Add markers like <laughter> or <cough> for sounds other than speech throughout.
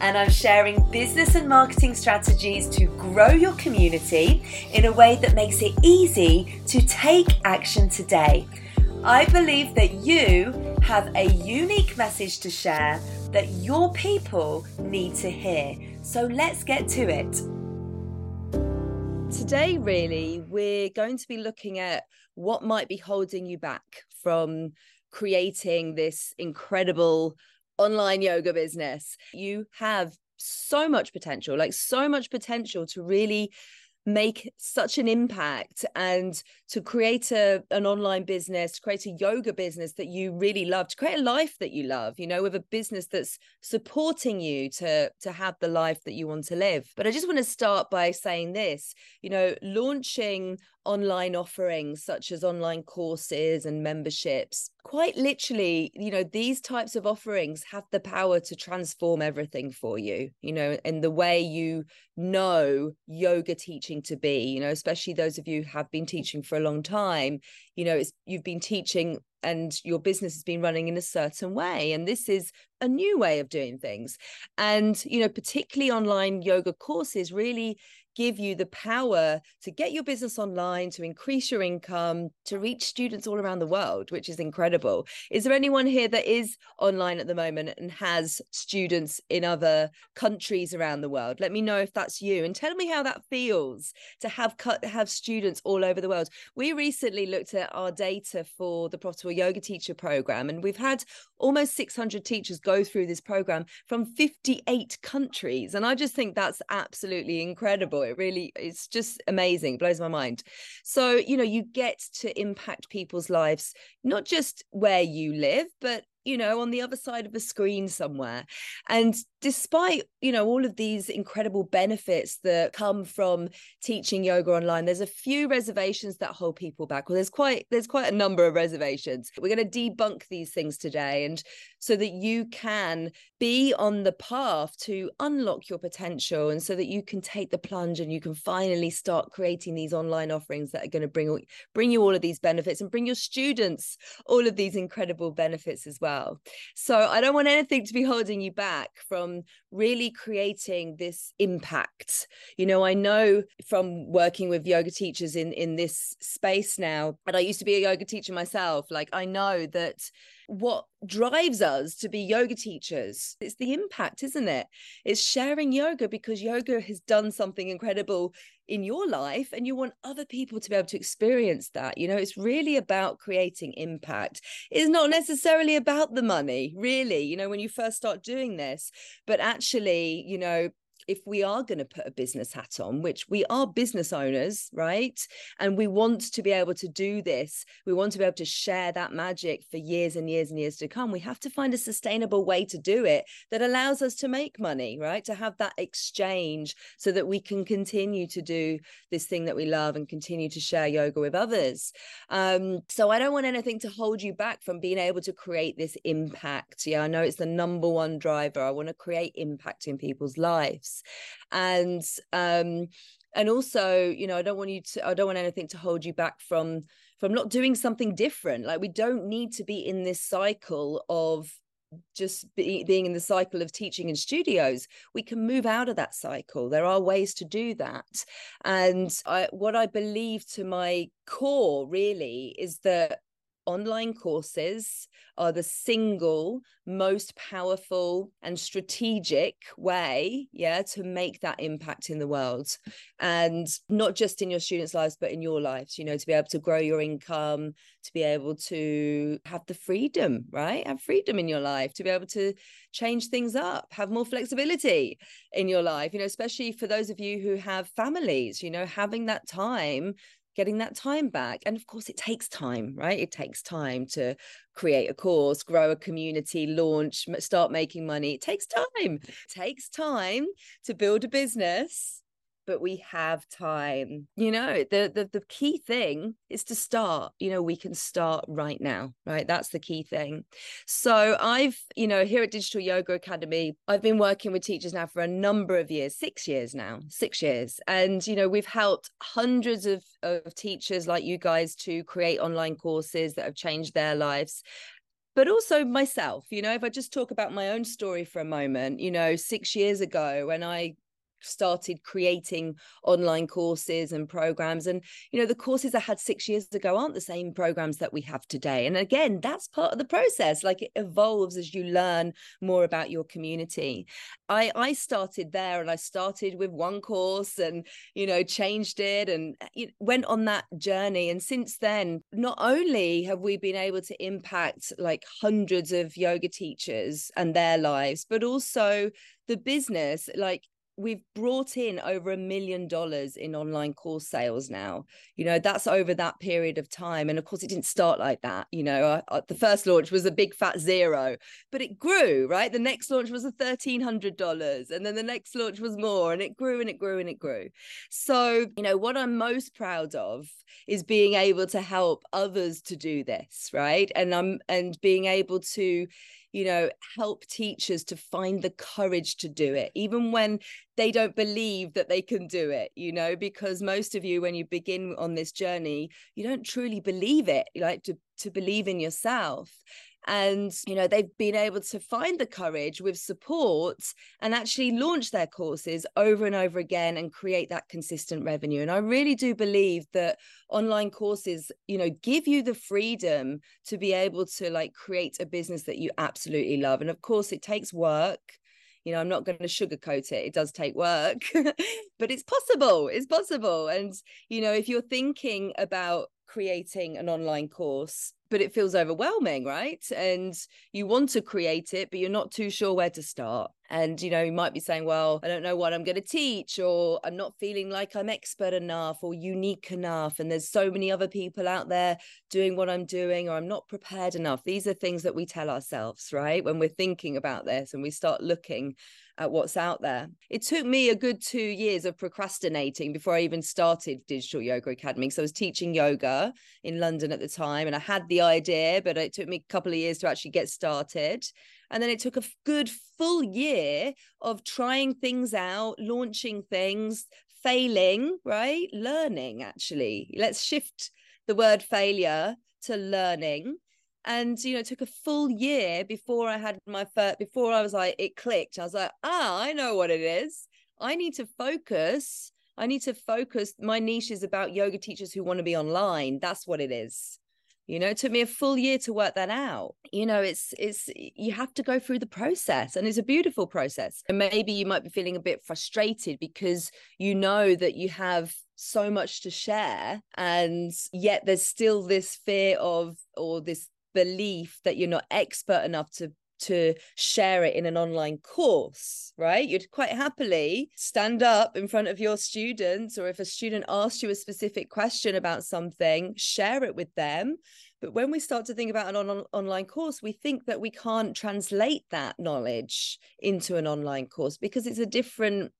and I'm sharing business and marketing strategies to grow your community in a way that makes it easy to take action today. I believe that you have a unique message to share that your people need to hear. So let's get to it. Today, really, we're going to be looking at what might be holding you back from creating this incredible online yoga business. You have so much potential, like so much potential to really make such an impact and to create a an online business to create a yoga business that you really love to create a life that you love you know with a business that's supporting you to to have the life that you want to live but i just want to start by saying this you know launching online offerings such as online courses and memberships. Quite literally you know these types of offerings have the power to transform everything for you you know in the way you know yoga teaching to be you know especially those of you who have been teaching for a long time. You know it's you've been teaching and your business has been running in a certain way and this is a new way of doing things. And you know particularly online yoga courses really give you the power to get your business online, to increase your income, to reach students all around the world, which is incredible. Is there anyone here that is online at the moment and has students in other countries around the world? Let me know if that's you and tell me how that feels to have cut have students all over the world. We recently looked at our data for the Profitable Yoga Teacher program and we've had almost 600 teachers go through this program from 58 countries and I just think that's absolutely incredible it really it's just amazing it blows my mind. So you know you get to impact people's lives not just where you live but you know on the other side of a screen somewhere. And despite you know all of these incredible benefits that come from teaching yoga online there's a few reservations that hold people back. Well there's quite there's quite a number of reservations. We're going to debunk these things today and so that you can be on the path to unlock your potential and so that you can take the plunge and you can finally start creating these online offerings that are going to bring bring you all of these benefits and bring your students all of these incredible benefits as well well. So I don't want anything to be holding you back from really creating this impact. You know, I know from working with yoga teachers in in this space now, and I used to be a yoga teacher myself, like I know that what drives us to be yoga teachers it's the impact isn't it it's sharing yoga because yoga has done something incredible in your life and you want other people to be able to experience that you know it's really about creating impact. It's not necessarily about the money really you know when you first start doing this but actually you know if we are going to put a business hat on, which we are business owners, right? And we want to be able to do this, we want to be able to share that magic for years and years and years to come. We have to find a sustainable way to do it that allows us to make money, right? To have that exchange so that we can continue to do this thing that we love and continue to share yoga with others. Um, so I don't want anything to hold you back from being able to create this impact. Yeah, I know it's the number one driver. I want to create impact in people's lives and um and also you know i don't want you to i don't want anything to hold you back from from not doing something different. Like we don't need to be in this cycle of just be, being in the cycle of teaching in studios. We can move out of that cycle. There are ways to do that. And I, what i believe to my core really is that online courses are the single most powerful and strategic way yeah to make that impact in the world. And not just in your students lives but in your lives you know to be able to grow your income to be able to have the freedom right? Have freedom in your life to be able to change things up have more flexibility in your life. You know especially for those of you who have families you know having that time getting that time back. And of course, it takes time, right? It takes time to create a course, grow a community, launch, start making money. It takes time. It takes time to build a business but we have time. You know, the, the the key thing is to start. You know, we can start right now, right? That's the key thing. So I've, you know, here at Digital Yoga Academy, I've been working with teachers now for a number of years, six years now, six years. And, you know, we've helped hundreds of, of teachers like you guys to create online courses that have changed their lives but also myself you know if i just talk about my own story for a moment you know 6 years ago when i started creating online courses and programs and you know the courses i had 6 years ago aren't the same programs that we have today and again that's part of the process like it evolves as you learn more about your community. I i started there and i started with one course and you know changed it and uh, went on that journey and since then not only have we been able to impact like hundreds of yoga teachers and their lives but also the business like we've brought in over a million dollars in online course sales now. You know that's over that period of time. And of course it didn't start like that you know uh, uh, the first launch was a big fat zero but it grew right? The next launch was a $1300 and then the next launch was more and it grew and it grew and it grew. So you know what i'm most proud of is being able to help others to do this right? And i'm and being able to you know help teachers to find the courage to do it even when they don't believe that they can do it you know because most of you when you begin on this journey you don't truly believe it like to to believe in yourself and you know they've been able to find the courage with support and actually launch their courses over and over again and create that consistent revenue. And i really do believe that online courses you know give you the freedom to be able to like create a business that you absolutely love. And of course it takes work. You know i'm not going to sugarcoat it. It does take work <laughs> but it's possible. It's possible. And you know if you're thinking about creating an online course but it feels overwhelming right? And you want to create it but you're not too sure where to start. And you know you might be saying well i don't know what i'm going to teach or i'm not feeling like i'm expert enough or unique enough and there's so many other people out there doing what i'm doing or i'm not prepared enough. These are things that we tell ourselves right? When we're thinking about this and we start looking at what's out there. It took me a good two years of procrastinating before I even started Digital Yoga Academy. So I was teaching yoga in London at the time and I had the idea, but it took me a couple of years to actually get started. And then it took a good full year of trying things out, launching things, failing, right? Learning, actually. Let's shift the word failure to learning and you know it took a full year before i had my first before i was like it clicked. I was like ah i know what it is. I need to focus. I need to focus. My niche is about yoga teachers who want to be online. That's what it is. You know it took me a full year to work that out. You know it's it's you have to go through the process and it's a beautiful process. And maybe you might be feeling a bit frustrated because you know that you have so much to share and yet there's still this fear of or this belief that you're not expert enough to to share it in an online course, right? You'd quite happily stand up in front of your students, or if a student asks you a specific question about something, share it with them. But when we start to think about an on- online course, we think that we can't translate that knowledge into an online course because it's a different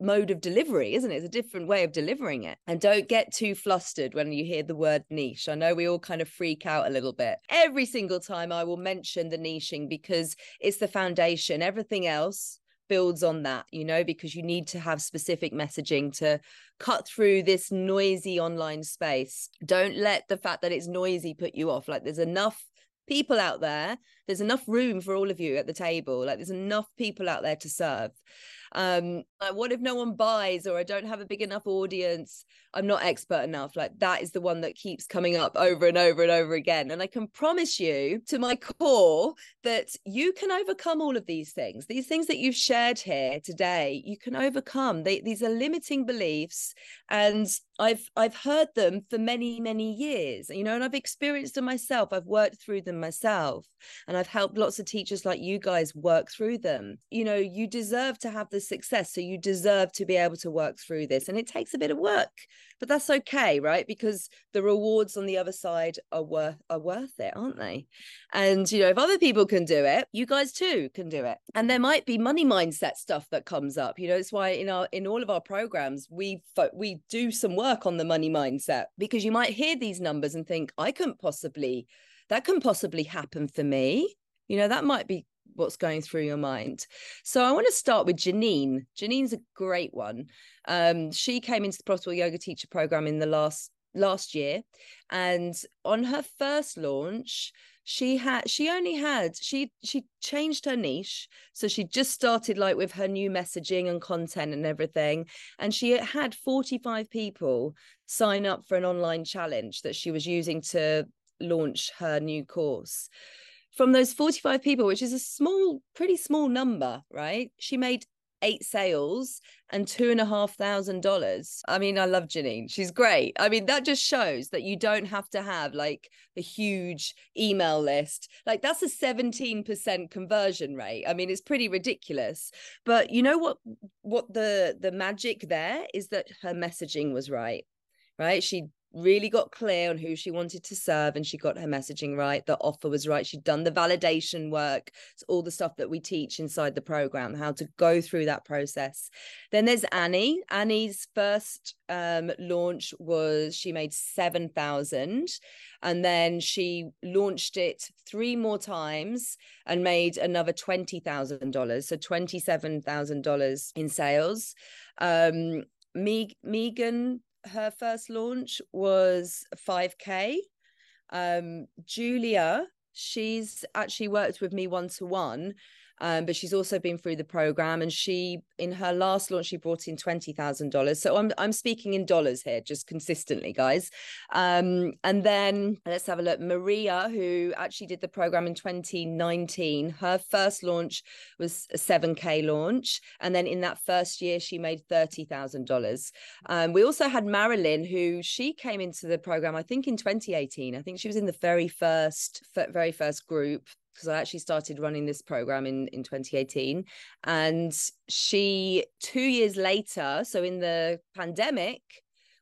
mode of delivery, isn't it? It's a different way of delivering it. And don't get too flustered when you hear the word niche. I know we all kind of freak out a little bit. Every single time I will mention the niching because it's the foundation. Everything else builds on that, you know, because you need to have specific messaging to cut through this noisy online space. Don't let the fact that it's noisy put you off. Like there's enough people out there there's enough room for all of you at the table like there's enough people out there to serve um what if no one buys or i don't have a big enough audience? I'm not expert enough. Like that is the one that keeps coming up over and over and over again. And i can promise you to my core that you can overcome all of these things. These things that you've shared here today you can overcome. They, these are limiting beliefs and I've I've heard them for many many years you know and I've experienced them myself. I've worked through them myself and I've helped lots of teachers like you guys work through them. You know you deserve to have the success. So you deserve to be able to work through this. And it takes a bit of work, but that's okay, right? Because the rewards on the other side are worth are worth it, aren't they? And you know, if other people can do it, you guys too can do it. And there might be money mindset stuff that comes up. You know, it's why in our in all of our programs we we do some work on the money mindset because you might hear these numbers and think, I couldn't possibly that can possibly happen for me. You know, that might be what's going through your mind. So I want to start with Janine. Janine's a great one. Um, she came into the Profitable Yoga Teacher Program in the last last year, and on her first launch, she had she only had she she changed her niche so she just started like with her new messaging and content and everything and she had 45 people sign up for an online challenge that she was using to launch her new course from those 45 people, which is a small, pretty small number, right? She made eight sales and two and a half thousand dollars. I mean, I love Janine. She's great. I mean, that just shows that you don't have to have like a huge email list. Like that's a 17% conversion rate. I mean, it's pretty ridiculous. But you know what what the the magic there is that her messaging was right. Right? She really got clear on who she wanted to serve and she got her messaging right the offer was right she'd done the validation work it's all the stuff that we teach inside the program how to go through that process. Then there's annie. Annie's first um, launch was she made 7000 and then she launched it three more times and made another $20000 so $27000 in sales. Um, Me- Megan her first launch was 5k um julia she's actually worked with me one to one um, but she's also been through the program and she in her last launch she brought in $20,000 so I'm I'm speaking in dollars here just consistently guys. Um, and then let's have a look. Maria who actually did the program in 2019 her first launch was a 7k launch and then in that first year she made $30,000 um, we also had Marilyn who she came into the program I think in 2018 I think she was in the very first very first group because I actually started running this program in in 2018 and she 2 years later so in the pandemic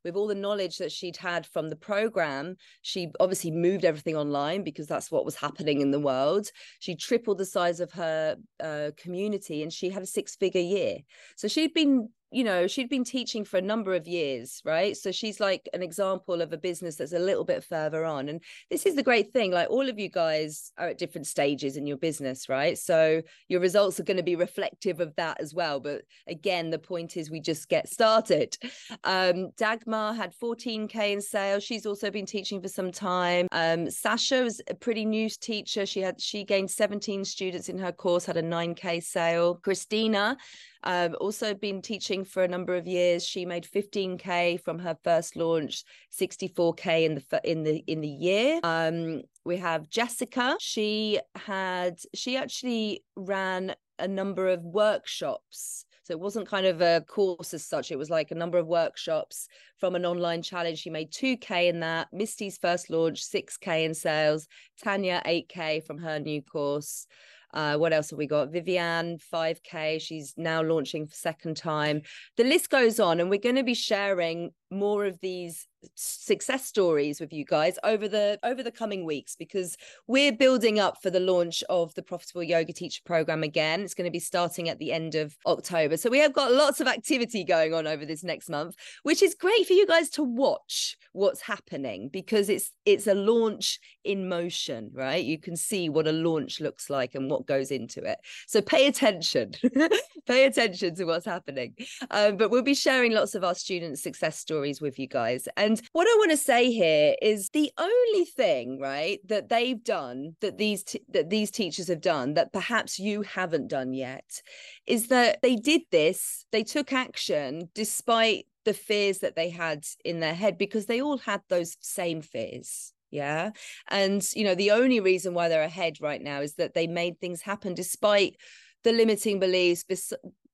with all the knowledge that she'd had from the program she obviously moved everything online because that's what was happening in the world. She tripled the size of her uh, community and she had a six figure year. So she'd been you know she'd been teaching for a number of years right? So she's like an example of a business that's a little bit further on. And this is the great thing like all of you guys are at different stages in your business right? So your results are going to be reflective of that as well. But again the point is we just get started. Um dagmar had 14k in sales. She's also been teaching for some time. Um sasha was a pretty new teacher. She had she gained 17 students in her course had a 9k sale. Christina um, also been teaching for a number of years. She made 15k from her first launch, 64k in the in the in the year. Um, we have Jessica. She had she actually ran a number of workshops. So it wasn't kind of a course as such. It was like a number of workshops from an online challenge. She made 2K in that. Misty's first launch, 6K in sales. Tanya, 8K from her new course. Uh, what else have we got? Vivian, 5K. She's now launching for second time. The list goes on, and we're going to be sharing more of these success stories with you guys over the over the coming weeks because we're building up for the launch of the profitable yoga teacher program again. It's going to be starting at the end of october. So we have got lots of activity going on over this next month which is great for you guys to watch what's happening because it's it's a launch in motion right? You can see what a launch looks like and what goes into it. So pay attention <laughs> pay attention to what's happening. Um, but we'll be sharing lots of our students success stories stories with you guys. And what I want to say here is the only thing, right, that they've done that these t- that these teachers have done that perhaps you haven't done yet is that they did this, they took action despite the fears that they had in their head because they all had those same fears yeah and you know the only reason why they're ahead right now is that they made things happen despite the limiting beliefs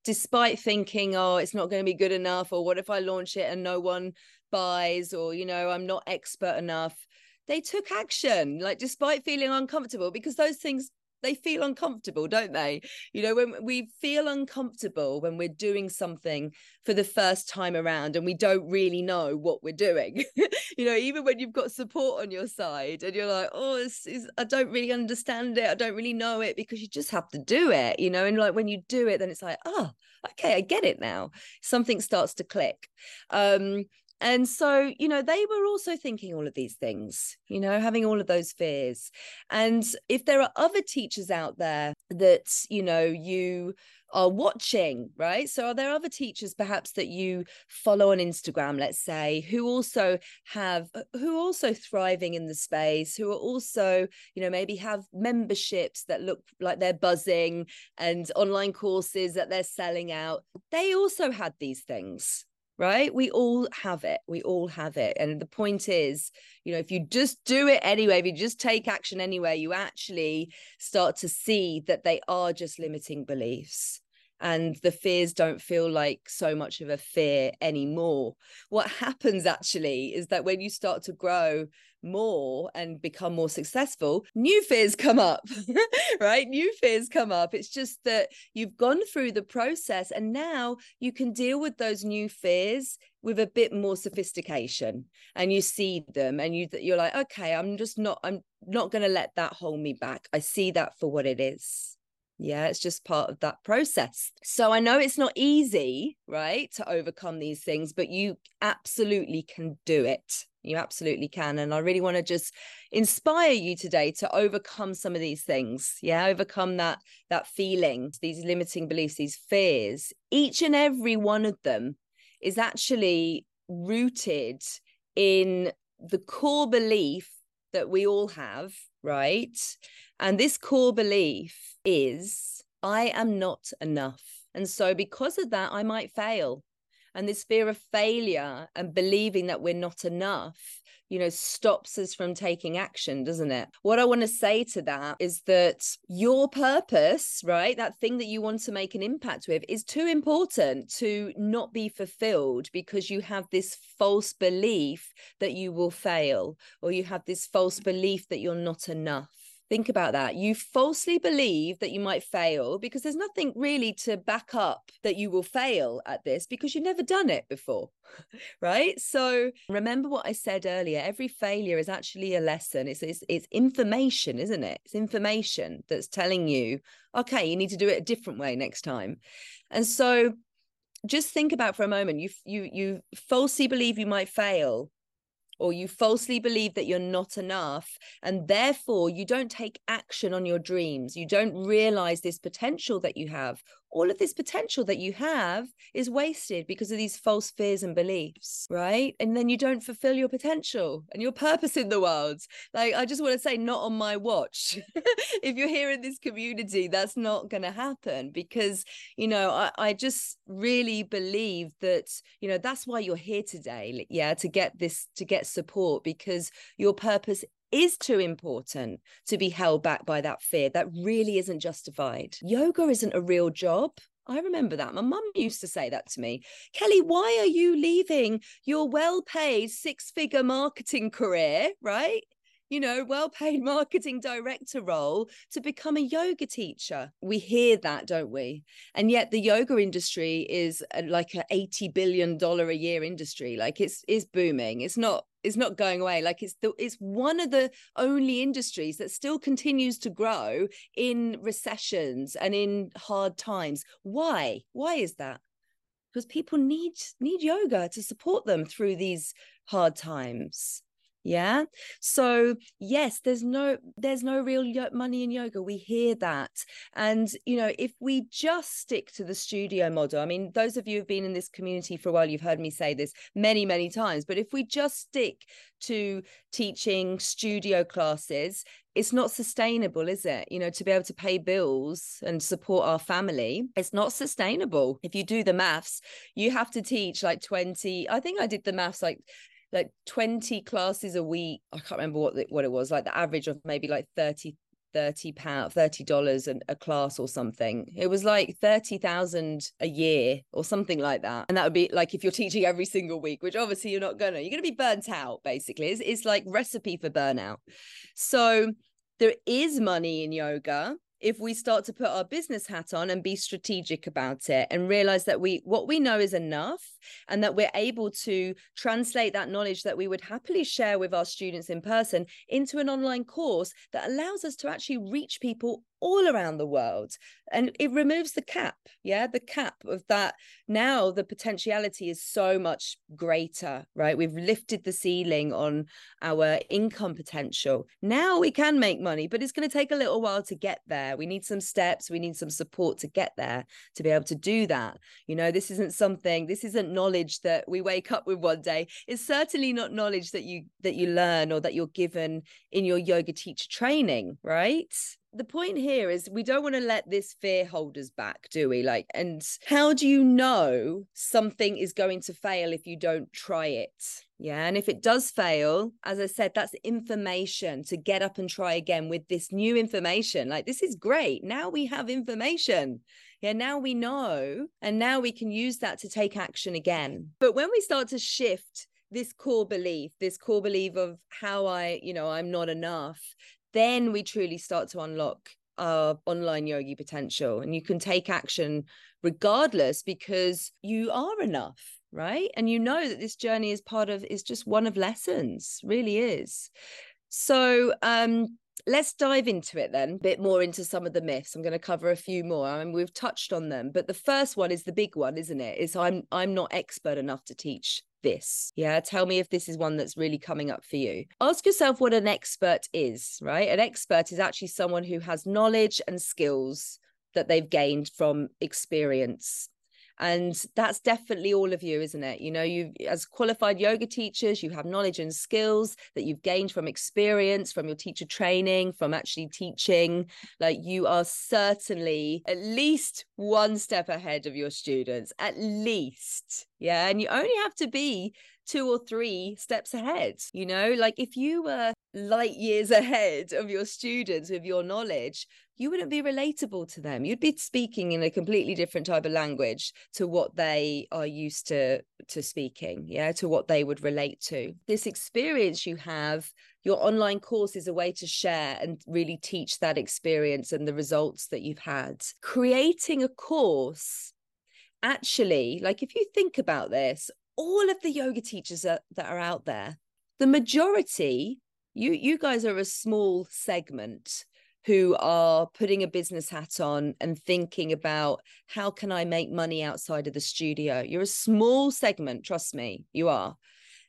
despite thinking, oh, it's not going to be good enough, or what if I launch it and no one buys, or, you know, I'm not expert enough, they took action, like despite feeling uncomfortable, because those things they feel uncomfortable don't they? You know when we feel uncomfortable when we're doing something for the first time around and we don't really know what we're doing. <laughs> You know even when you've got support on your side and you're like oh it's, it's, i don't really understand it. I don't really know it because you just have to do it you know? And like when you do it then it's like oh okay i get it now. Something starts to click. Um and so, you know, they were also thinking all of these things, you know, having all of those fears. And if there are other teachers out there that, you know, you are watching, right? So, are there other teachers perhaps that you follow on Instagram, let's say, who also have, uh, who also thriving in the space, who are also, you know, maybe have memberships that look like they're buzzing and online courses that they're selling out? They also had these things right? We all have it. We all have it. And the point is, you know, if you just do it anyway, if you just take action anyway, you actually start to see that they are just limiting beliefs and the fears don't feel like so much of a fear anymore. What happens actually is that when you start to grow more and become more successful, new fears come up, <laughs> right? New fears come up. It's just that you've gone through the process and now you can deal with those new fears with a bit more sophistication and you see them and you you're like okay i'm just not i'm not going to let that hold me back i see that for what it is yeah, it's just part of that process. So I know it's not easy, right, to overcome these things, but you absolutely can do it. You absolutely can. And I really want to just inspire you today to overcome some of these things. Yeah, overcome that that feeling, these limiting beliefs, these fears. Each and every one of them is actually rooted in the core belief that we all have, right? And this core belief is I am not enough. And so, because of that, I might fail. And this fear of failure and believing that we're not enough, you know, stops us from taking action, doesn't it? What I want to say to that is that your purpose, right, that thing that you want to make an impact with, is too important to not be fulfilled because you have this false belief that you will fail or you have this false belief that you're not enough. Think about that. You falsely believe that you might fail because there's nothing really to back up that you will fail at this because you've never done it before. <laughs> right? So remember what I said earlier, every failure is actually a lesson. It's, it's it's information, isn't it? It's information that's telling you, okay, you need to do it a different way next time. And so just think about for a moment you you you falsely believe you might fail or you falsely believe that you're not enough and therefore you don't take action on your dreams. You don't realize this potential that you have all of this potential that you have is wasted because of these false fears and beliefs right? And then you don't fulfill your potential and your purpose in the world. Like i just want to say not on my watch. <laughs> If you're here in this community that's not going to happen because you know I, I just really believe that you know that's why you're here today yeah to get this to get support because your purpose is too important to be held back by that fear that really isn't justified. Yoga isn't a real job. I remember that. My mum used to say that to me. Kelly, why are you leaving your well paid six figure marketing career, right? you know, well paid <laughs> marketing director role to become a yoga teacher. We hear that, don't we? And yet the yoga industry is uh, a, like an 80 billion dollar a year industry. Like it's is booming. It's not it's not going away. Like it's the, it's one of the only industries that still continues to grow in recessions and in hard times. Why? Why is that? Because people need need yoga to support them through these hard times yeah? So yes there's no there's no real money in yoga. We hear that. And you know if we just stick to the studio model i mean those of you who've been in this community for a while you've heard me say this many many times but if we just stick to teaching studio classes it's not sustainable is it? You know to be able to pay bills and support our family it's not sustainable. If you do the maths you have to teach like 20 i think i did the maths like like 20 classes a week i can't remember what the, what it was like the average of maybe like 30 30 pound 30 dollars a class or something. It was like 30,000 a year or something like that. And that would be like if you're teaching every single week which obviously you're not gonna you're gonna be burnt out basically. It's, it's like recipe for burnout. So there is money in yoga if we start to put our business hat on and be strategic about it and realize that we what we know is enough and that we're able to translate that knowledge that we would happily share with our students in person into an online course that allows us to actually reach people all around the world. And it removes the cap yeah the cap of that now the potentiality is so much greater right? We've lifted the ceiling on our income potential. Now we can make money but it's going to take a little while to get there. We need some steps we need some support to get there to be able to do that. You know this isn't something this isn't knowledge that we wake up with one day. It's certainly not knowledge that you that you learn or that you're given in your yoga teacher training right the point here is we don't want to let this fear hold us back, do we? Like, and how do you know something is going to fail if you don't try it? Yeah. And if it does fail, as I said, that's information to get up and try again with this new information. Like, this is great. Now we have information. Yeah, now we know, and now we can use that to take action again. But when we start to shift this core belief, this core belief of how I, you know, I'm not enough, then we truly start to unlock our online yogi potential and you can take action regardless because you are enough right? And you know that this journey is part of is just one of lessons really is. So um let's dive into it then a bit more into some of the myths. I'm going to cover a few more I mean, we've touched on them but the first one is the big one isn't it? Is i'm i'm not expert enough to teach this? Yeah, tell me if this is one that's really coming up for you. Ask yourself what an expert is, right? An expert is actually someone who has knowledge and skills that they've gained from experience and that's definitely all of you isn't it? You know you as qualified yoga teachers you have knowledge and skills that you've gained from experience from your teacher training from actually teaching. Like you are certainly at least one step ahead of your students at least. Yeah and you only have to be two or three steps ahead you know? Like if you were light years <laughs> ahead of your students with your knowledge you wouldn't be relatable to them. You'd be speaking in a completely different type of language to what they are used to to speaking yeah to what they would relate to. This experience you have your online course is a way to share and really teach that experience and the results that you've had. Creating a course actually like if you think about this all of the yoga teachers that, that are out there the majority you you guys are a small segment who are putting a business hat on and thinking about how can I make money outside of the studio. You're a small segment, trust me, you are.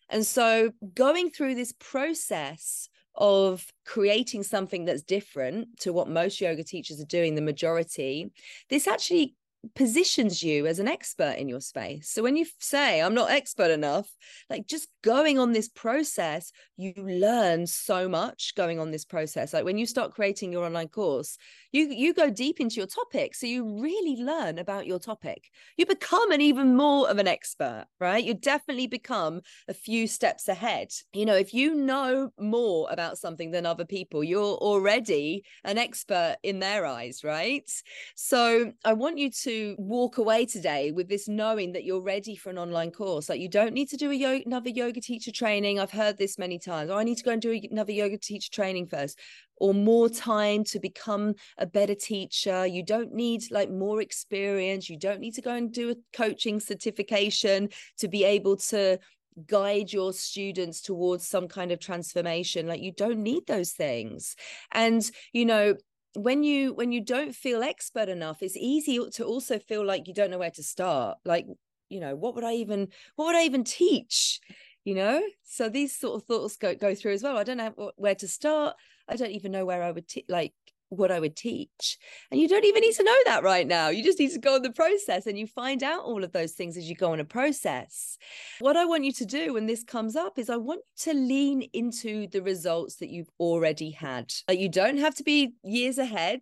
And so going through this process of creating something that's different to what most yoga teachers are doing, the majority, this actually positions you as an expert in your space. So when you say, I'm not expert enough, like just going on this process, you learn so much going on this process. Like when you start creating your online course, you you go deep into your topic. So you really learn about your topic. You become an even more of an expert right? You definitely become a few steps ahead. You know if you know more about something than other people you're already an expert in their eyes right? So i want you to walk away today with this knowing that you're ready for an online course. Like you don't need to do another yoga teacher training. I've heard this many times. Oh, i need to go and do another yoga teacher training first or more time to become a better teacher. You don't need like more experience. You don't need to go and do a coaching certification to be able to guide your students towards some kind of transformation. Like you don't need those things. And you know when you when you don't feel expert enough it's easy to also feel like you don't know where to start. Like you know what would i even what would i even teach? You know? So these sort of thoughts go, go through as well. I don't know where to start. I don't even know where I would t- like what I would teach. And you don't even need to know that right now. You just need to go on the process and you find out all of those things as you go on a process. What I want you to do when this comes up is I want you to lean into the results that you've already had. Like you don't have to be years ahead.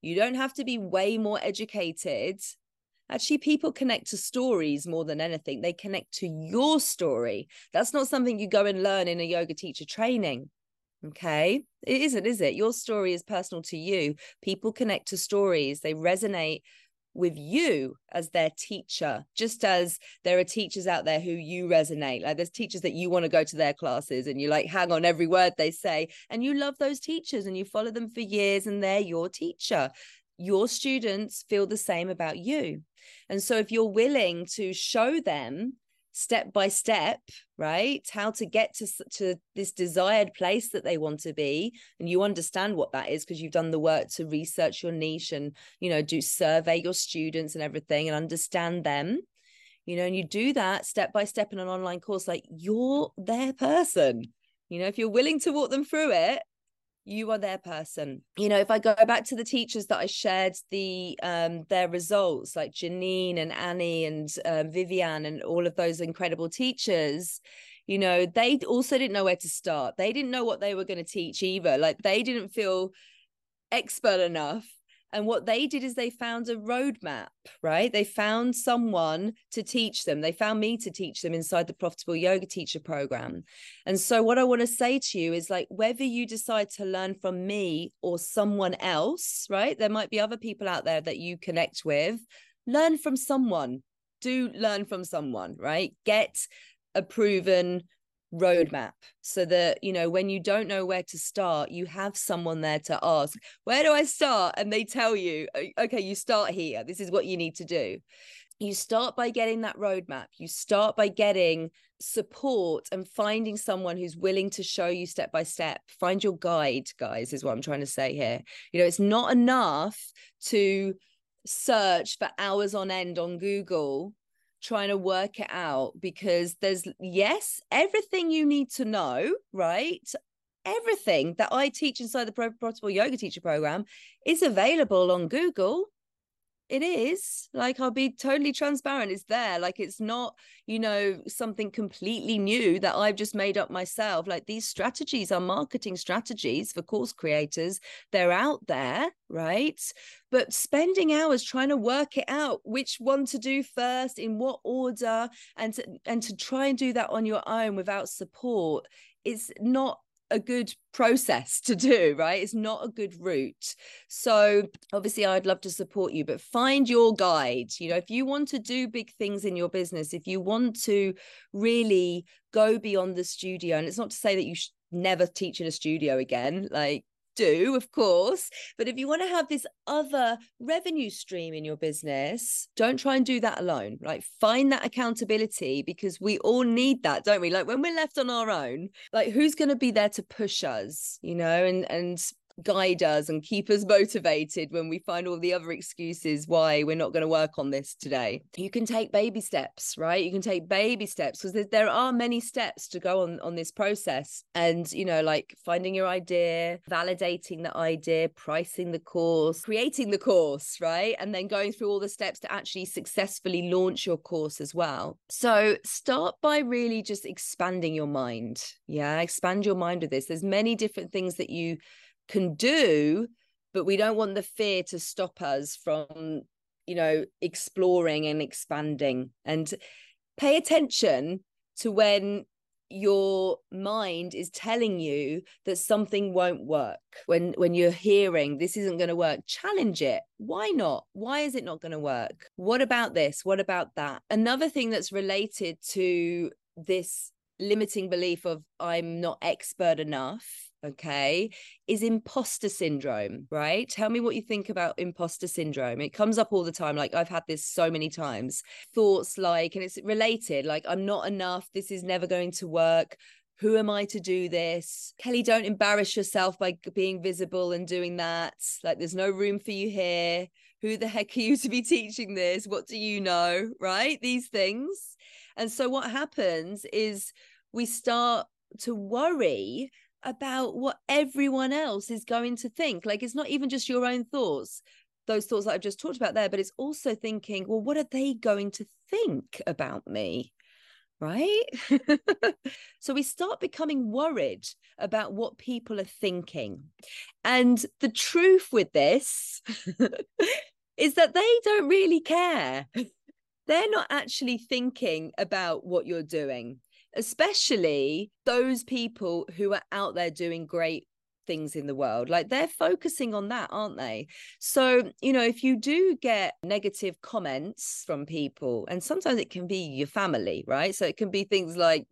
You don't have to be way more educated. Actually, people connect to stories more than anything. They connect to your story. That's not something you go and learn in a yoga teacher training. Okay. It isn't, is it? Your story is personal to you. People connect to stories, they resonate with you as their teacher, just as there are teachers out there who you resonate. Like there's teachers that you want to go to their classes and you like hang on every word they say, and you love those teachers and you follow them for years and they're your teacher. Your students feel the same about you. And so if you're willing to show them step by step right? How to get to to this desired place that they want to be. And you understand what that is because you've done the work to research your niche and you know do survey your students and everything and understand them. You know and you do that step by step in an online course like you're their person. You know if you're willing to walk them through it you are their person. You know if i go back to the teachers that i shared the um their results like janine and annie and uh, vivian and all of those incredible teachers you know they also didn't know where to start. They didn't know what they were going to teach either. Like they didn't feel expert enough and what they did is they found a roadmap, right? They found someone to teach them. They found me to teach them inside the Profitable Yoga Teacher Program. And so, what I want to say to you is like, whether you decide to learn from me or someone else, right? There might be other people out there that you connect with. Learn from someone. Do learn from someone, right? Get a proven roadmap so that you know when you don't know where to start you have someone there to ask where do i start? And they tell you okay you start here. This is what you need to do. You start by getting that roadmap. You start by getting support and finding someone who's willing to show you step by step. Find your guide guys is what i'm trying to say here. You know it's not enough to search for hours on end on google trying to work it out because there's yes everything you need to know right? Everything that i teach inside the profitable yoga teacher program is available on google it is like i'll be totally transparent it's there like it's not you know something completely new that i've just made up myself like these strategies are marketing strategies for course creators they're out there right? But spending hours trying to work it out which one to do first in what order and to, and to try and do that on your own without support is not a good process to do, right? It's not a good route. So, obviously, I'd love to support you, but find your guide. You know, if you want to do big things in your business, if you want to really go beyond the studio, and it's not to say that you should never teach in a studio again, like do, of course. But if you want to have this other revenue stream in your business, don't try and do that alone. Like find that accountability because we all need that, don't we? Like when we're left on our own, like who's going to be there to push us, you know, and and guide us and keep us motivated when we find all the other excuses why we're not going to work on this today. You can take baby steps, right? You can take baby steps because there are many steps to go on on this process. And, you know, like finding your idea, validating the idea, pricing the course, creating the course, right? And then going through all the steps to actually successfully launch your course as well. So start by really just expanding your mind. Yeah, expand your mind with this. There's many different things that you can do but we don't want the fear to stop us from you know exploring and expanding. And pay attention to when your mind is telling you that something won't work. When when you're hearing this isn't going to work challenge it. Why not? Why is it not going to work? What about this? What about that? Another thing that's related to this limiting belief of i'm not expert enough okay, is imposter syndrome, right? Tell me what you think about imposter syndrome. It comes up all the time. Like I've had this so many times. Thoughts like, and it's related, like, I'm not enough. This is never going to work. Who am I to do this? Kelly, don't embarrass yourself by being visible and doing that. Like, there's no room for you here. Who the heck are you to be <laughs> teaching this? What do you know? Right? These things. And so, what happens is we start to worry about what everyone else is going to think. Like it's not even just your own thoughts, those thoughts that I've just talked about there, but it's also thinking, well, what are they going to think about me? Right. <laughs> so we start becoming worried about what people are thinking. And the truth with this <laughs> is that they don't really care. <laughs> They're not actually thinking about what you're doing especially those people who are out there doing great things in the world. Like they're focusing on that, aren't they? So, you know, if you do get negative comments from people, and sometimes it can be your family, right? So it can be things like,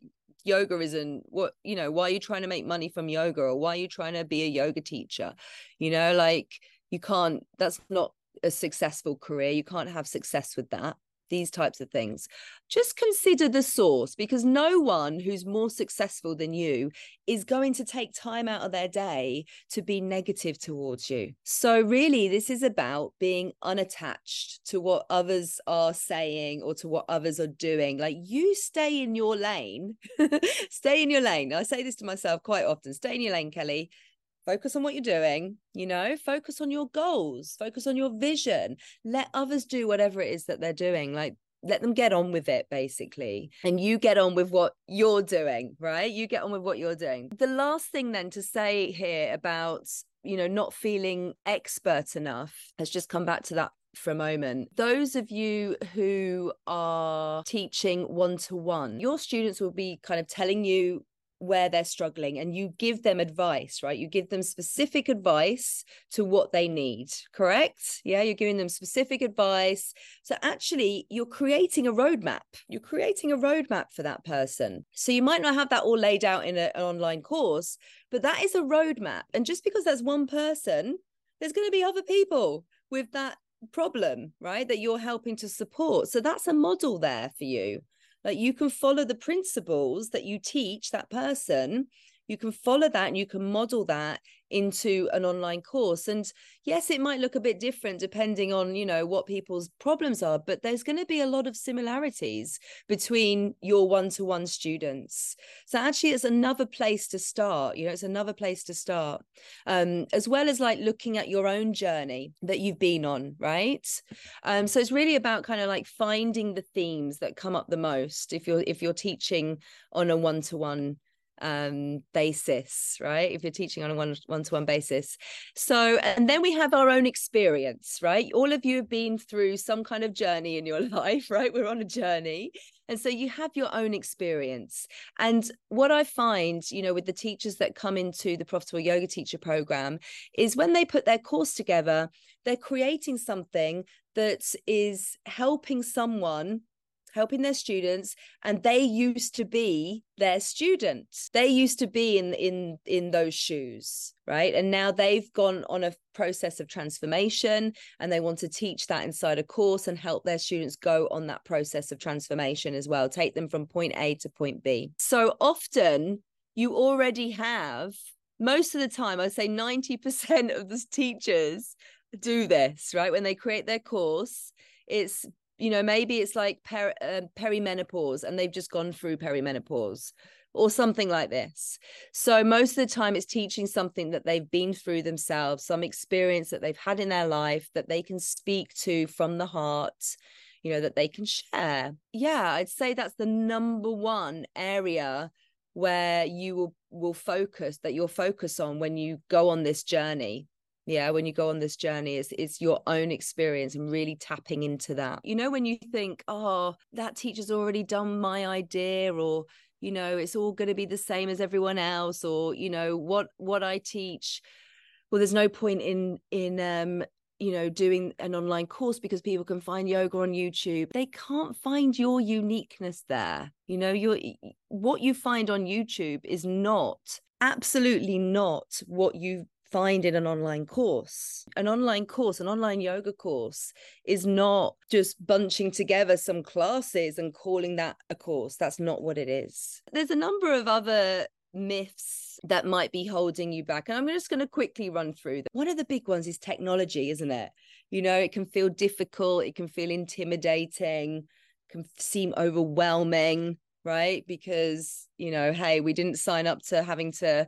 yoga isn't what you know why are you trying to make money from yoga or why are you trying to be a yoga teacher you know like you can't that's not a successful career you can't have success with that these types of things. Just consider the source because no one who's more successful than you is going to take time out of their day to be negative towards you. So really this is about being unattached to what others are saying or to what others are doing. Like you stay in your lane. <laughs> Stay in your lane. I say this to myself quite often. Stay in your lane kelly focus on what you're doing you know focus on your goals focus on your vision. Let others do whatever it is that they're doing like let them get on with it basically. And you get on with what you're doing right? You get on with what you're doing. The last thing then to say here about you know not feeling expert enough has just come back to that for a moment. Those of you who are teaching one to one, your students will be kind of telling you where they're struggling and you give them advice, right? You give them specific advice to what they need, correct? Yeah, you're giving them specific advice. So actually, you're creating a roadmap. You're creating a roadmap for that person. So you might not have that all laid out in a, an online course, but that is a roadmap. And just because that's one person, there's going to be other people with that problem, right? That you're helping to support. So that's a model there for you. Like you can follow the principles that you teach that person you can follow that and you can model that into an online course. And yes it might look a bit different depending on you know what people's problems are but there's going to be a lot of similarities between your one-to-one students. So actually it's another place to start you know it's another place to start um, as well as like looking at your own journey that you've been on right? Um, so it's really about kind of like finding the themes that come up the most if you're if you're teaching on a one-to-one um, basis, right? If you're teaching on a one one to one basis. So, and then we have our own experience, right? All of you have been through some kind of journey in your <laughs> life, right? We're on a journey. And so you have your own experience. And what I find, you know, with the teachers that come into the Profitable Yoga Teacher program is when they put their course together, they're creating something that is helping someone helping their students and they used to be their students. They used to be in in in those shoes right? And now they've gone on a process of transformation and they want to teach that inside a course and help their students go on that process of transformation as well. Take them from point A to point B. So often you already have most of the time i'd say 90% of the teachers do this right? When they create their course it's you know maybe it's like per, uh, perimenopause and they've just gone through perimenopause or something like this. So most of the time it's teaching something that they've been through themselves some experience that they've had in their life that they can speak to from the heart you know that they can share. Yeah i'd say that's the number one area where you will will focus that you'll focus on when you go on this journey yeah when you go on this journey it's it's your own experience and really tapping into that. You know when you think oh that teacher's already done my idea or you know it's all going to be the same as everyone else or you know what what i teach well there's no point in in um you know doing an online course because people can find yoga on youtube. They can't find your uniqueness there. You know your what you find on youtube is not absolutely not what you find in an online course. An online course, an online yoga course, is not just bunching together some classes and calling that a course. That's not what it is. There's a number of other myths that might be holding you back. And I'm just going to quickly run through them. One of the big ones is technology, isn't it? You know, it can feel difficult, it can feel intimidating, can seem overwhelming, right? Because, you know, hey, we didn't sign up to having to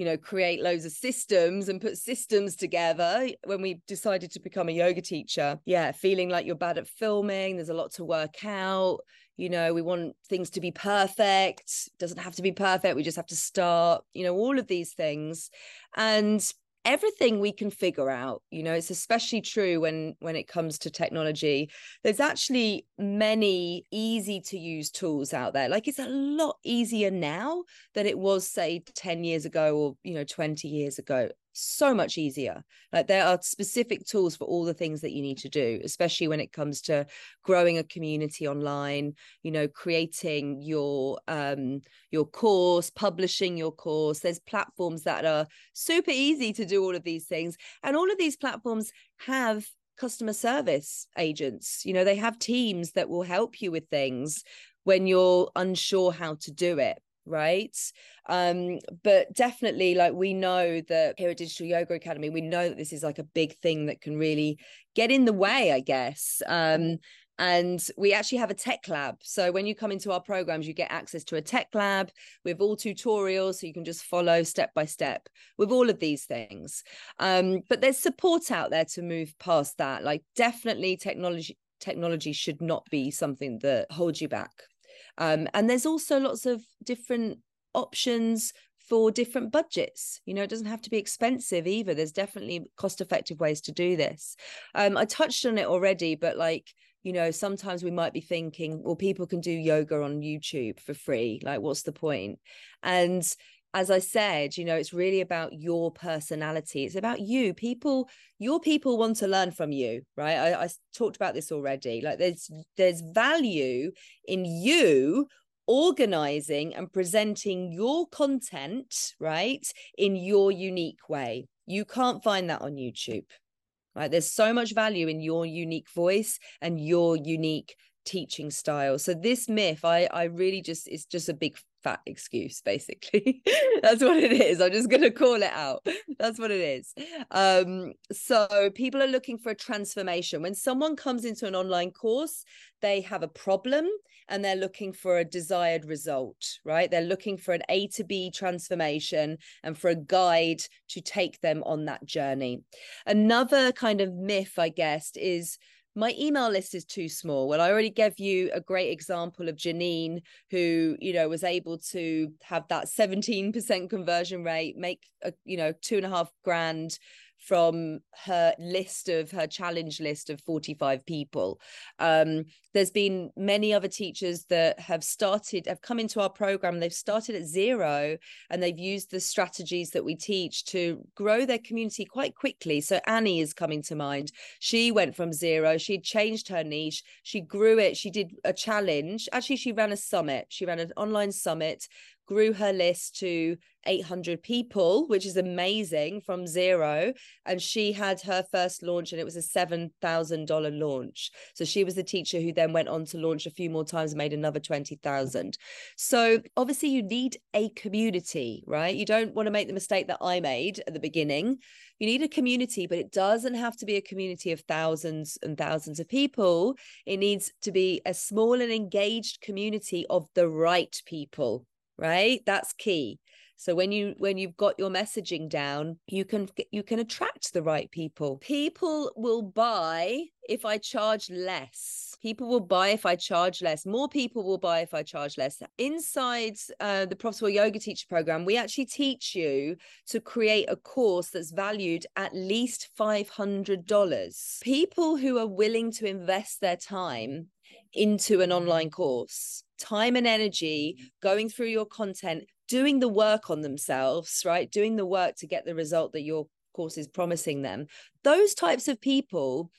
you know create loads of systems and put systems together when we decided to become a yoga teacher. Yeah feeling like you're bad at filming there's a lot to work out. You know we want things to be perfect. Doesn't have to be perfect we just have to start you know all of these things. And everything we can figure out you know it's especially true when when it comes to technology there's actually many easy to use tools out there. Like it's a lot easier now than it was say 10 years ago or you know 20 years ago so much easier. Like there are specific tools for all the things that you need to do, especially when it comes to growing a community online, you know, creating your um your course, publishing your course. There's platforms that are super easy to do all of these things. And all of these platforms have customer service agents. You know, they have teams that will help you with things when you're unsure how to do it right? Um but definitely like we know that here at digital yoga academy we know that this is like a big thing that can really get in the way i guess. Um and we actually have a tech lab. So when you come into our programs you get access to a tech lab with all tutorials so you can just follow step by step with all of these things. Um but there's support out there to move past that. Like definitely technology technology should not be something that holds you back um, and there's also lots of different options for different budgets. You know, it doesn't have to be expensive either. There's definitely cost effective ways to do this. Um, I touched on it already, but like, you know, sometimes we might be thinking, well, people can do yoga on YouTube for free. Like, what's the point? And as I said, you know, it's really about your personality. It's about you. People, your people want to learn from you, right? I, I talked about this already. Like there's there's value in you organizing and presenting your content, right, in your unique way. You can't find that on YouTube. Right. There's so much value in your unique voice and your unique teaching style. So this myth, I I really just it's just a big fat excuse basically. <laughs> That's what it is. I'm just going to call it out. That's what it is. Um so people are looking for a transformation. When someone comes into an online course they have a problem and they're looking for a desired result right? They're looking for an a to b transformation and for a guide to take them on that journey. Another kind of myth i guess is my email list is too small. Well, I already gave you a great example of Janine, who, you know, was able to have that 17% conversion rate, make, a, you know, two and a half grand from her list of her challenge list of 45 people. Um, there's been many other teachers that have started, have come into our program, they've started at zero and they've used the strategies that we teach to grow their community quite quickly. So Annie is coming to mind. She went from zero, she changed her niche, she grew it, she did a challenge. Actually, she ran a summit, she ran an online summit grew her list to 800 people, which is amazing from zero. And she had her first launch and it was a $7,000 launch. So she was the teacher who then went on to launch a few more times and made another 20,000. So obviously you need a community, right? You don't want to make the mistake that I made at the beginning. You need a community, but it doesn't have to be a community of thousands and thousands of people. It needs to be a small and engaged community of the right people right? That's key. So when you when you've got your messaging down you can you can attract the right people. People will buy if i charge less. People will buy if i charge less. More people will buy if i charge less. Inside uh, the profitable yoga teacher program we actually teach you to create a course that's valued at least $500 people who are willing to invest their time into an online course time and energy going through your content doing the work on themselves right? Doing the work to get the result that your course is promising them. Those types of people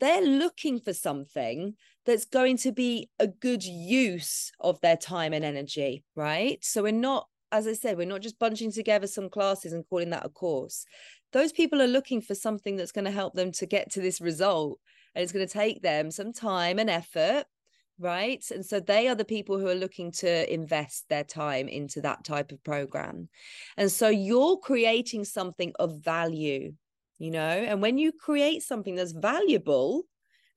they're looking for something that's going to be a good use of their time and energy right? So we're not as i said we're not just bunching together some classes and calling that a course. Those people are looking for something that's going to help them to get to this result and it's going to take them some time and effort right? And so they are the people who are looking to invest their time into that type of program. And so you're creating something of value you know? And when you create something that's valuable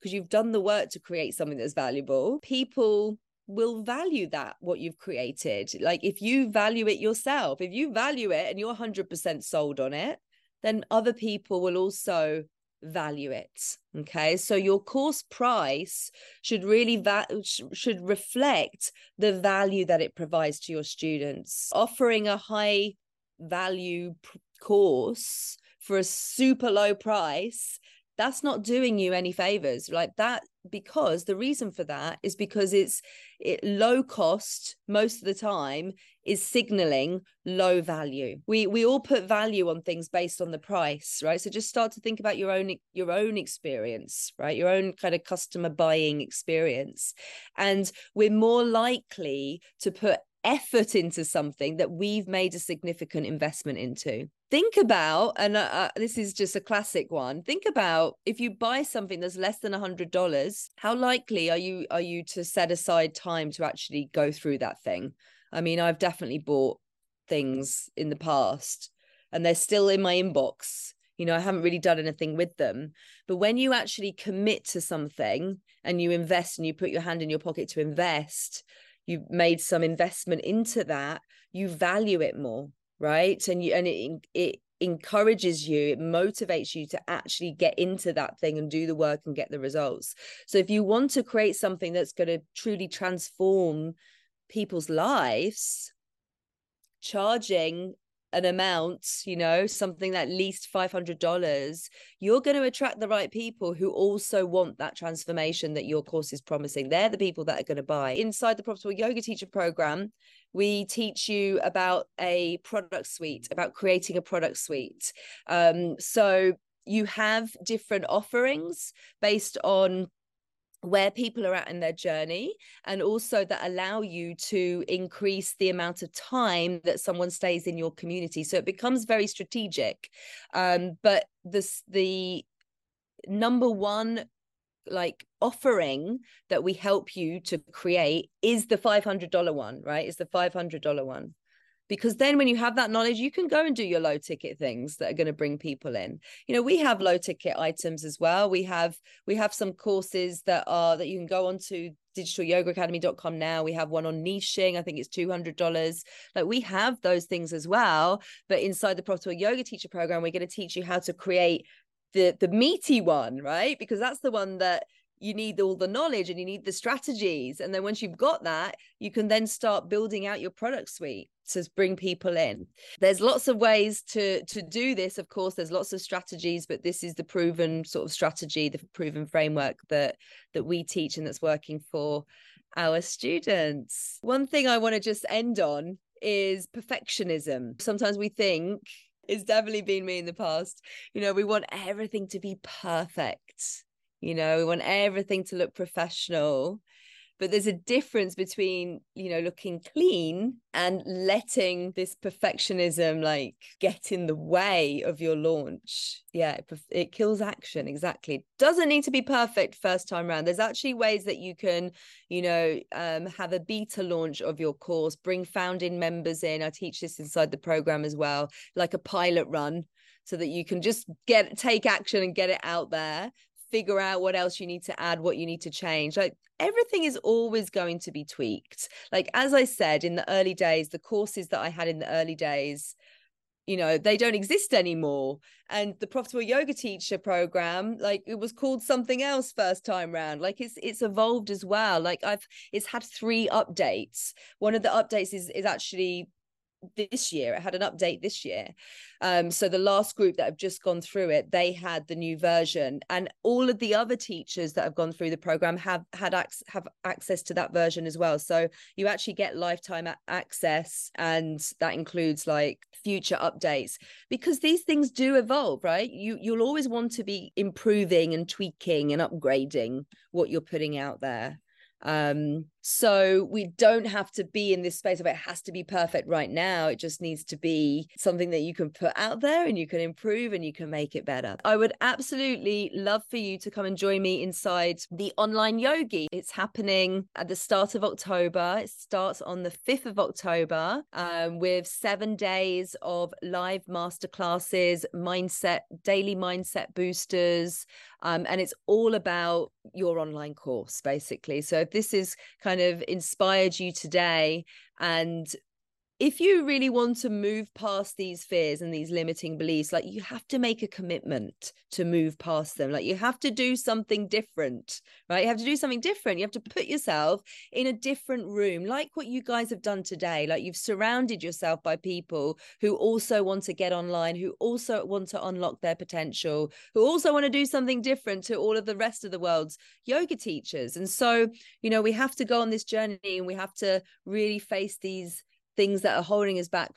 because you've done the work to create something that's valuable people will value that what you've created. Like if you value it yourself if you value it and you're 100% sold on it then other people will also value it okay? So your course price should really va- should reflect the value that it provides to your students. Offering a high value p- course for a super low price that's not doing you any favors like that because the reason for that is because it's it low cost most of the time is signaling low value. We we all put value on things based on the price right? So just start to think about your own your own experience right? Your own kind of customer buying experience. And we're more likely to put effort into something that we've made a significant investment into. Think about, and uh, uh this is just a classic one. Think about if you buy something that's less than a hundred dollars, how likely are you are you to set aside time to actually go through that thing? I mean, I've definitely bought things in the past, and they're still in my inbox. You know, I haven't really done anything with them. But when you actually commit to something and you invest and you put your hand in your pocket to invest, you've made some investment into that you value it more right? And you and it it encourages you it motivates you to actually get into that thing and do the work and get the results. So if you want to create something that's going to truly transform people's lives charging an amount, you know, something at least $500, you're going to attract the right people who also want that transformation that your course is promising. They're the people that are going to buy. Inside the Profitable Yoga Teacher program, we teach you about a product suite, about creating a product suite. Um, so you have different offerings based on where people are at in their journey and also that allow you to increase the amount of time that someone stays in your community. So it becomes very strategic. Um, but this the number one like offering that we help you to create is the $500 one right? Is the $500 one because then when you have that knowledge you can go and do your low ticket things that are going to bring people in. You know we have low ticket items as well. We have we have some courses that are that you can go on to digitalyogaacademy.com now. We have one on niching. I think it's $200 like we have those things as well but inside the profitable yoga teacher program we're going to teach you how to create the the meaty one right? Because that's the one that you need all the knowledge and you need the strategies. And then once you've got that you can then start building out your product suite to bring people in. There's lots of ways to to do this of course. There's lots of strategies but this is the proven sort of strategy the proven framework that that we teach and that's working for our students. One thing i want to just end on is perfectionism. Sometimes we think it's definitely been me in the past you know we want everything to be perfect you know we want everything to look professional. But there's a difference between you know looking clean and letting this perfectionism like get in the way of your launch. Yeah it, it kills action exactly. Doesn't need to be perfect first time around there's actually ways that you can you know um, have a beta launch of your course bring founding members in. I teach this inside the program as well like a pilot run so that you can just get take action and get it out there figure out what else you need to add, what you need to change. Like everything is always going to be tweaked. Like, as I said in the early days, the courses that I had in the early days, you know, they don't exist anymore. And the profitable yoga teacher program, like it was called something else first time round. Like it's it's evolved as well. Like I've it's had three updates. One of the updates is is actually this year. It had an update this year. Um, so the last group that have just gone through it, they had the new version, and all of the other teachers that have gone through the program have had ac- have access to that version as well. So you actually get lifetime a- access, and that includes like future updates because these things do evolve, right? You you'll always want to be improving and tweaking and upgrading what you're putting out there. Um, so we don't have to be in this space of it has to be perfect right now. It just needs to be something that you can put out there and you can improve and you can make it better. I would absolutely love for you to come and join me inside the online yogi. It's happening at the start of October. It starts on the 5th of October um, with seven days of live masterclasses, mindset, daily mindset boosters. Um, and it's all about your online course, basically. So if this is kind kind of inspired you today and if you really want to move past these fears and these limiting beliefs, like you have to make a commitment to move past them. Like you have to do something different, right? You have to do something different. You have to put yourself in a different room, like what you guys have done today. Like you've surrounded yourself by people who also want to get online, who also want to unlock their potential, who also want to do something different to all of the rest of the world's yoga teachers. And so, you know, we have to go on this journey and we have to really face these things that are holding us back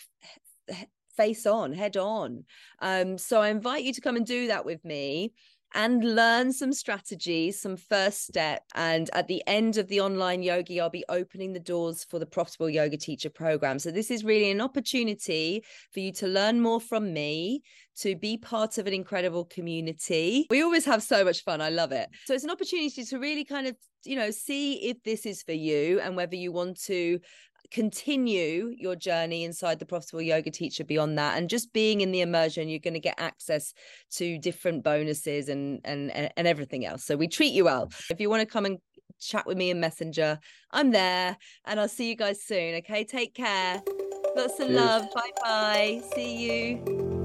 face on head on um so i invite you to come and do that with me and learn some strategies, some first step. And at the end of the online yogi, I'll be opening the doors for the Profitable Yoga Teacher Program. So, this is really an opportunity for you to learn more from me, to be part of an incredible community. We always have so much fun. I love it. So, it's an opportunity to really kind of, you know, see if this is for you and whether you want to continue your journey inside the profitable yoga teacher beyond that and just being in the immersion you're going to get access to different bonuses and and and everything else. So we treat you well. If you want to come and chat with me in messenger i'm there and i'll see you guys soon okay? Take care. Lots of Cheers. love. Bye bye see you